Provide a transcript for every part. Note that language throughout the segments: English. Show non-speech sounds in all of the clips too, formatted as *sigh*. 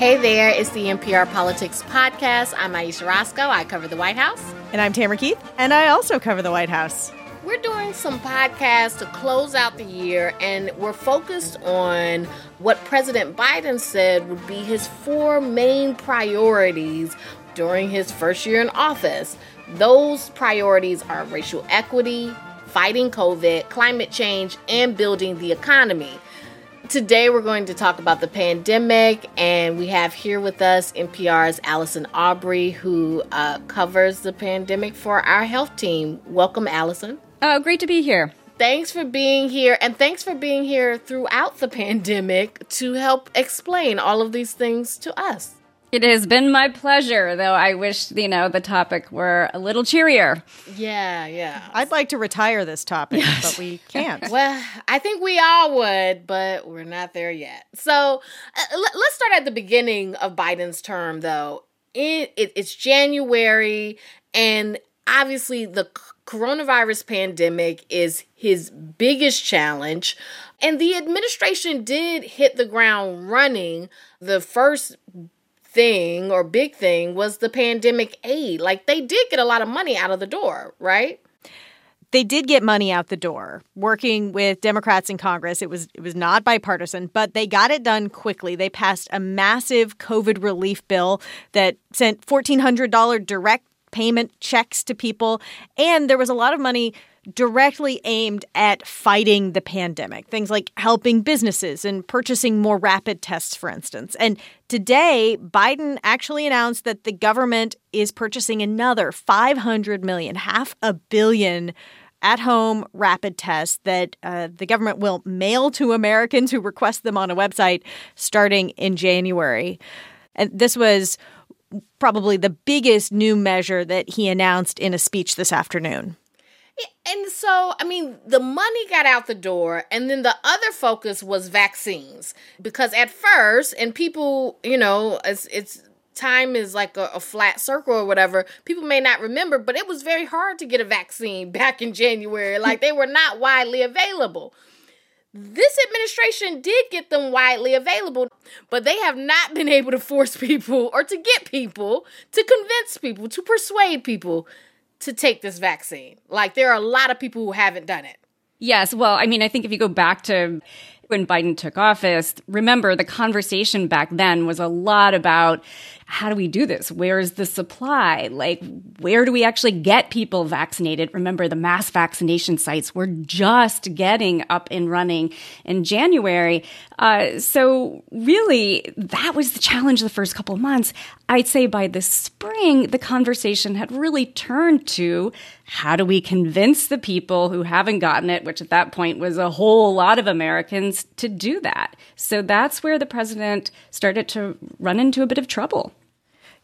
Hey there, it's the NPR Politics Podcast. I'm Ayesha Rascoe. I cover the White House. And I'm Tamara Keith, and I also cover the White House. We're doing some podcasts to close out the year, and we're focused on what President Biden said would be his four main priorities during his first year in office. Those priorities are racial equity, fighting COVID, climate change, and building the economy. Today, we're going to talk about the pandemic, and we have here with us NPR's Allison Aubrey, who uh, covers the pandemic for our health team. Welcome, Allison. Oh, great to be here. Thanks for being here, and thanks for being here throughout the *laughs* pandemic to help explain all of these things to us. It has been my pleasure, though I wish, you know, the topic were a little cheerier. Yeah, yeah. I'd like to retire this topic, yes. but we can't. *laughs* well, I think we all would, but we're not there yet. So uh, let's start at the beginning of Biden's term, though. It, it, it's January, and obviously the coronavirus pandemic is his biggest challenge. And the administration did hit the ground running. The first thing or big thing was the pandemic aid. Like they did get a lot of money out of the door, right? They did get money out the door working with Democrats in Congress. It was it was not bipartisan, but they got it done quickly. They passed a massive COVID relief bill that sent $1400 direct payment checks to people and there was a lot of money directly aimed at fighting the pandemic. Things like helping businesses and purchasing more rapid tests, for instance. And today, Biden actually announced that the government is purchasing another 500 million, half a billion at home rapid tests that uh, the government will mail to Americans who request them on a website starting in January. And this was probably the biggest new measure that he announced in a speech this afternoon. And so, I mean, the money got out the door, and then the other focus was vaccines. Because at first, and people, you know, it's, it's time is like a, a, flat circle or whatever. People may not remember, but it was very hard to get a vaccine *laughs* back in January. Like they were not widely available. This administration did get them widely available, but they have not been able to force *laughs* people or to get people, to convince people, to persuade people to take this vaccine. Like there are a lot of people who haven't done it. Yes. Well, I mean, I think if you go back to when Biden took office, remember the conversation back then was a lot about how do we do this? Where's the supply? Like, where do we actually get people vaccinated? Remember, the mass vaccination sites were just getting up and running in January. Uh, so, really, that was the challenge the first couple of months. I'd say by the spring, the conversation had really turned to how do we convince the people who haven't gotten it, which at that point was a whole lot of Americans, to do that. So that's where the president started to run into a bit of trouble.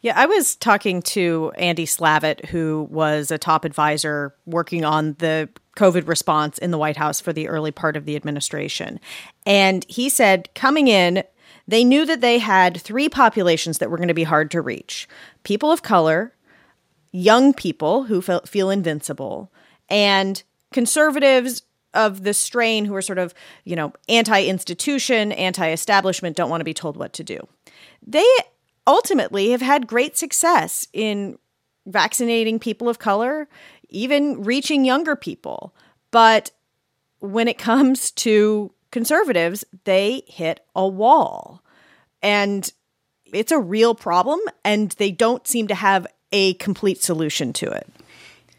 Yeah, I was talking to Andy Slavitt, who was a top advisor working on the COVID response in the White House for the early part of the administration. And he said, coming in, they knew that they had three populations that were going to be hard to reach people of color, young people who feel feel invincible, and conservatives of the strain who are sort of, you know, anti institution, anti establishment, don't want to be told what to do. They ultimately have had great success in vaccinating people of color, even reaching younger people. But when it comes to conservatives, they hit a wall. And it's a real problem, and they don't seem to have a complete solution to it.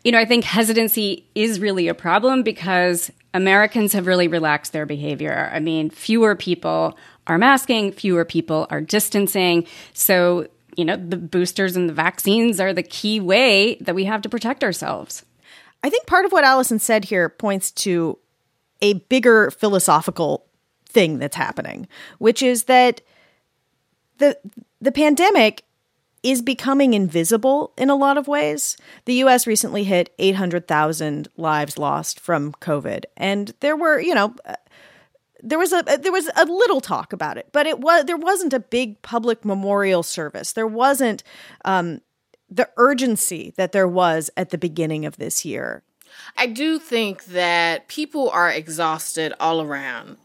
You know, I think hesitancy is really a problem because Americans have really relaxed their behavior. I mean, fewer people are masking, fewer people are distancing. So, you know, the boosters and the vaccines are the key way that we have to protect ourselves. I think part of what Allison said here points to a bigger philosophical thing that's happening, which is that the the pandemic is becoming invisible in a lot of ways. The US recently hit 800,000 lives lost from COVID and there were, you know, there was a there was a little talk about it, but it was there wasn't a big public memorial service. There wasn't um, the urgency that there was at the beginning of this year. I do think that people are exhausted all around.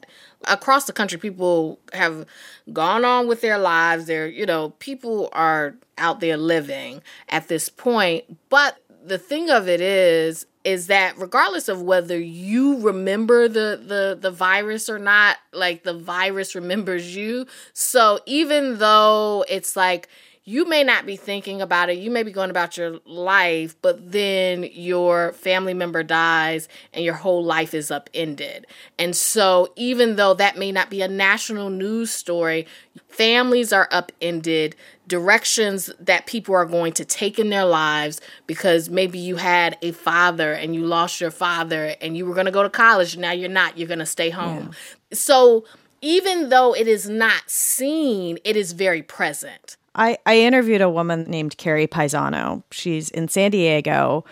Across the country, people have gone on with their lives. They're, you know, people are out there living at this point. But the thing of it is, is that regardless of whether you remember the the the virus or not like the virus remembers you so even though it's like you may not be thinking about it. You may be going about your life, but then your family member dies and your whole life is upended. And so, even though that may not be a national news story, families are upended, directions that people are going to take in their lives because maybe you had a father and you lost your father and you were going to go to college. Now you're not, you're going to stay home. Yeah. So, even though it is not seen, it is very present. I, I interviewed a woman named Carrie Paisano. She's in San Diego.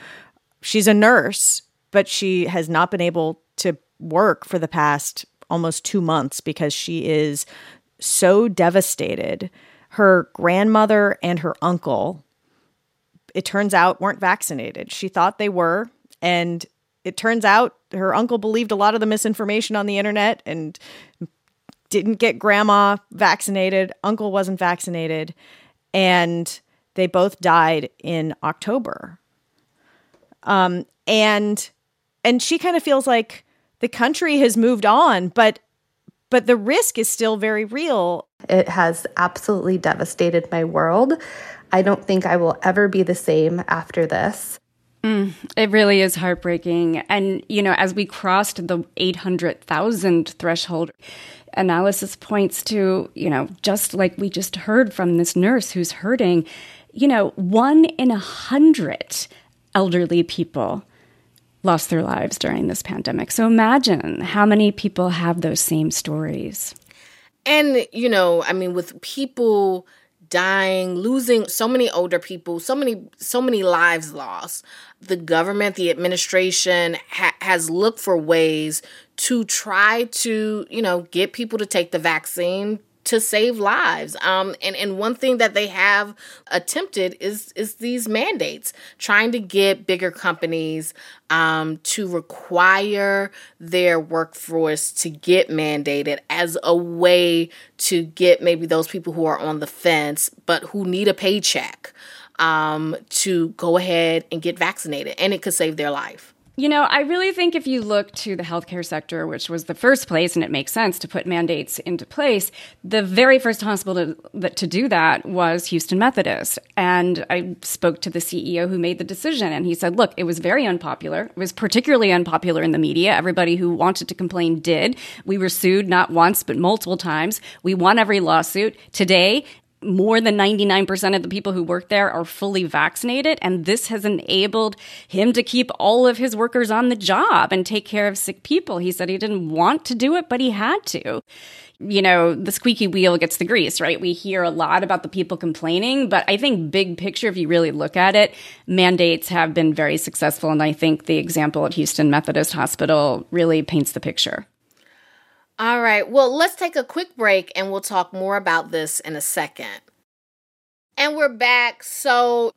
She's a nurse, but she has not been able to work for the past almost two months because she is so devastated. Her grandmother and her uncle, it turns out, weren't vaccinated. She thought they were. And it turns out her uncle believed a lot of the misinformation on the internet and didn't get grandma vaccinated, uncle wasn't vaccinated, and they both died in October. Um, and and she kind of feels like the country has moved on, but but the risk is still very real. It has absolutely devastated my world. I don't think I will ever be the same after this. Mm, it really is heartbreaking. And, you know, as we crossed the 800,000 threshold, analysis points to, you know, just like we just heard from this nurse who's hurting, you know, one in a hundred elderly people lost their lives during this pandemic. So imagine how many people have those same stories. And, you know, I mean, with people dying, losing so many older people, so many so many lives lost. The government, the administration ha- has looked for ways to try to, you know, get people to take the vaccine to save lives. Um, and, and one thing that they have attempted is is these mandates, trying to get bigger companies um, to require their workforce to get mandated as a way to get maybe those people who are on the fence but who need a paycheck um, to go ahead and get vaccinated, and it could save their life. You know, I really think if you look to the healthcare sector, which was the first place, and it makes sense to put mandates into place, the very first hospital to, to do that was Houston Methodist. And I spoke to the CEO who made the decision, and he said, look, it was very unpopular. It was particularly unpopular in the media. Everybody who wanted to complain did. We were sued not once, but multiple times. We won every lawsuit. Today, more than 99% of the people who work there are fully vaccinated. And this has enabled him to keep all of his workers on the job and take care of sick people. He said he didn't want to do it, but he had to. You know, the squeaky wheel gets the grease, right? We hear a lot about the people complaining, but I think big picture, if you really look at it, mandates have been very successful. And I think the example at Houston Methodist Hospital really paints the picture. All right. Well, let's take a quick break and we'll talk more about this in a second. And we're back. So,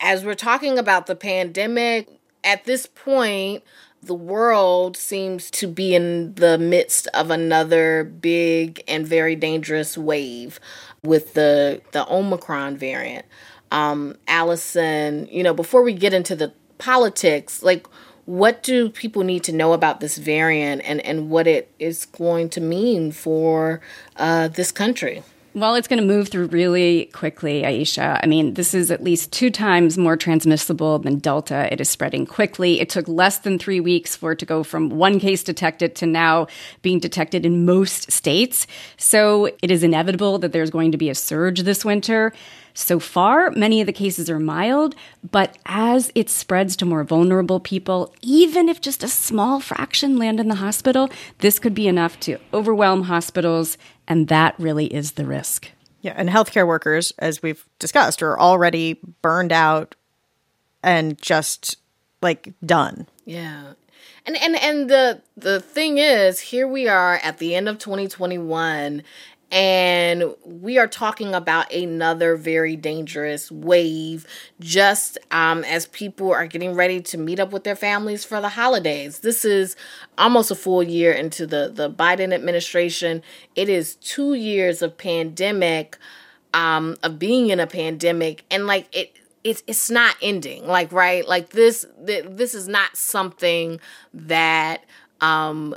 as we're talking about the pandemic, at this point, the world seems to be in the midst of another big and very dangerous wave with the the Omicron variant. Um, Allison, you know, before we get into the politics, like what do people need to know about this variant and, and what it is going to mean for uh, this country? Well, it's going to move through really quickly, Ayesha. I mean, this is at least two times more transmissible than Delta. It is spreading quickly. It took less than three weeks for it to go from one case detected to now being detected in most states. So it is inevitable that there's going to be a surge this winter. So far, many of the cases are mild, but as it spreads to more vulnerable people, even if just a small fraction land in the hospital, this could be enough to overwhelm hospitals, and that really is the risk. Yeah, and healthcare workers, as we've discussed, are already burned out and just like done. Yeah. And and and the the thing is, here we are at the end of 2021 And we are talking about another very dangerous wave just um, as people are getting ready to meet up with their families for the holidays. This is almost a full year into the, the Biden administration. It is two years of pandemic, um, of being in a pandemic. And like it, it's it's not ending like right like this this is not something that um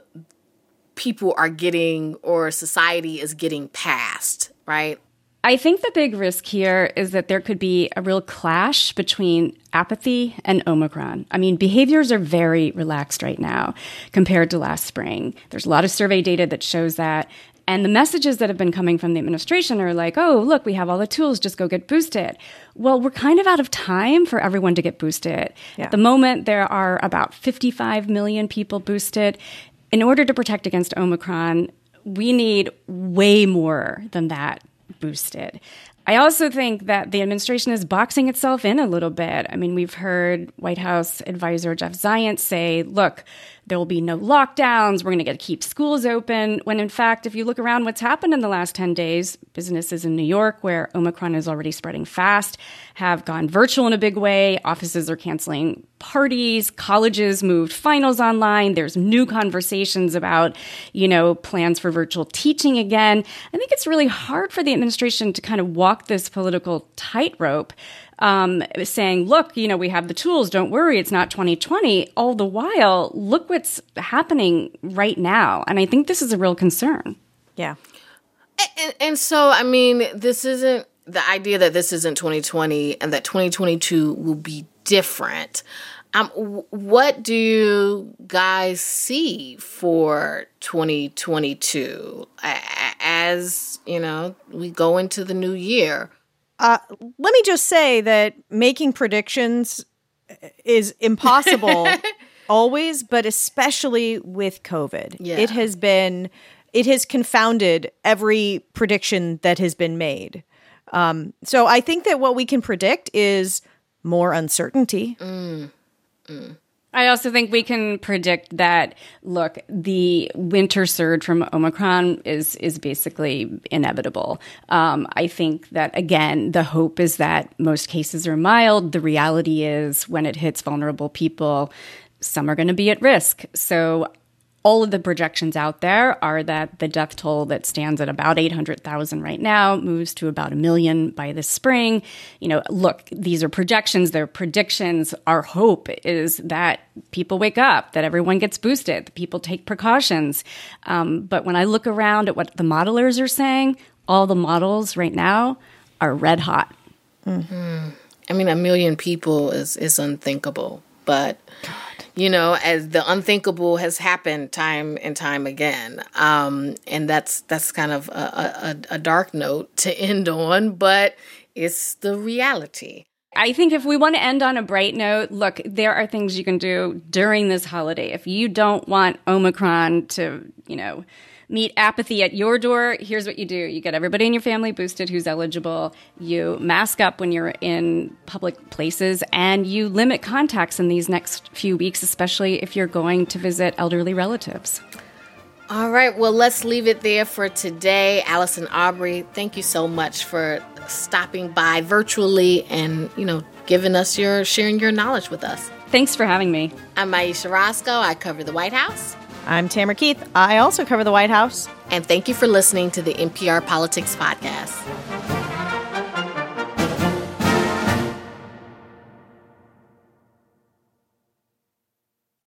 people are getting or society is getting past, right? I think the big risk here is that there could be a real clash between apathy and Omicron. I mean, behaviors are very relaxed right now compared to last spring. There's a lot of survey data that shows that. And the messages that have been coming from the administration are like, oh, look, we have all the tools, just go get boosted. Well, we're kind of out of time for everyone to get boosted. Yeah. At the moment, there are about 55 million people boosted in order to protect against Omicron, we need way more than that boosted. I also think that the administration is boxing itself in a little bit. I mean, we've heard White House advisor Jeff Zients say, look, there will be no lockdowns. We're going to get to keep schools open. When in fact, if you look around what's happened in the last 10 days, businesses in New York, where Omicron is already spreading fast, have gone virtual in a big way. Offices are canceling parties. Colleges moved finals online. There's new conversations about, you know, plans for virtual teaching again. I think it's really hard for the administration to kind of walk this political tightrope um, saying, look, you know, we have the tools, don't worry, it's not 2020. All the while, look what's happening right now. And I think this is a real concern. Yeah. And, and so, I mean, this isn't the idea that this isn't 2020 and that 2022 will be different. Um, what do you guys see for 2022 as you know we go into the new year? Uh, let me just say that making predictions is impossible *laughs* always, but especially with COVID. Yeah. It has been, it has confounded every prediction that has been made. Um, so I think that what we can predict is more uncertainty. Mm. Mm. I also think we can predict that look, the winter surge from Omicron is is basically inevitable. Um, I think that again, the hope is that most cases are mild. The reality is when it hits vulnerable people, some are going to be at risk. So all of the projections out there are that the death toll that stands at about 800,000 right now moves to about a million by this spring. You know, look, these are projections, they're predictions. Our hope is that people wake up, that everyone gets boosted, that people take precautions. Um, but when I look around at what the modelers are saying, all the models right now are red hot. Mm-hmm. I mean, a million people is, is unthinkable, but you know, as the unthinkable has happened time and time again. Um, and that's that's kind of a, a, a dark note to *laughs* end on, but it's the reality. I think if we want to end on a bright note, look, there are things you can do during this holiday. If you don't want Omicron to, you know, meet apathy at your door, here's what you do. You get everybody in your family boosted who's eligible. You mask up when you're in public places and you limit contacts in these next few weeks, especially if you're going to visit elderly relatives. All right, well, let's leave it there for today. Allison Aubrey, thank you so much for stopping by virtually and, you know, giving us your sharing your knowledge with us. Thanks for having me. I'm Ayesha Rascoe. I cover the White House. I'm Tamara Keith. I also cover the White House. And thank you for listening to the NPR Politics Podcast.